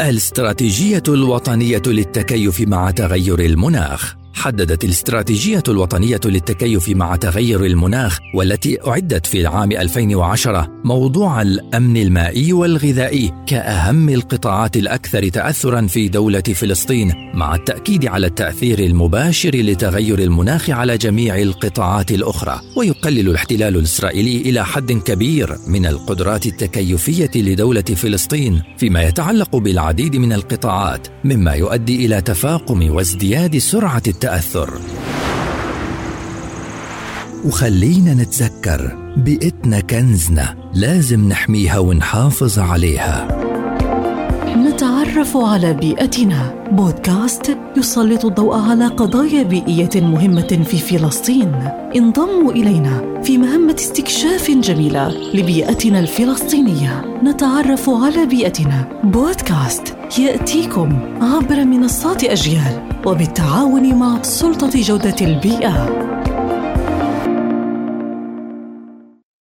الاستراتيجية الوطنية للتكيف مع تغير المناخ. حددت الاستراتيجية الوطنية للتكيف مع تغير المناخ والتي أعدت في العام 2010 موضوع الأمن المائي والغذائي كأهم القطاعات الأكثر تأثرا في دولة فلسطين مع التأكيد على التأثير المباشر لتغير المناخ على جميع القطاعات الأخرى. ويقلل الاحتلال الإسرائيلي إلى حد كبير من القدرات التكيفية لدولة فلسطين فيما يتعلق بالعديد من القطاعات مما يؤدي إلى تفاقم وازدياد سرعة التأثير التأثر وخلينا نتذكر بيئتنا كنزنا لازم نحميها ونحافظ عليها. نتعرف على بيئتنا. بودكاست يسلط الضوء على قضايا بيئية مهمة في فلسطين. انضموا إلينا في مهمة استكشاف جميلة لبيئتنا الفلسطينية. نتعرف على بيئتنا. بودكاست يأتيكم عبر منصات أجيال وبالتعاون مع سلطة جودة البيئة.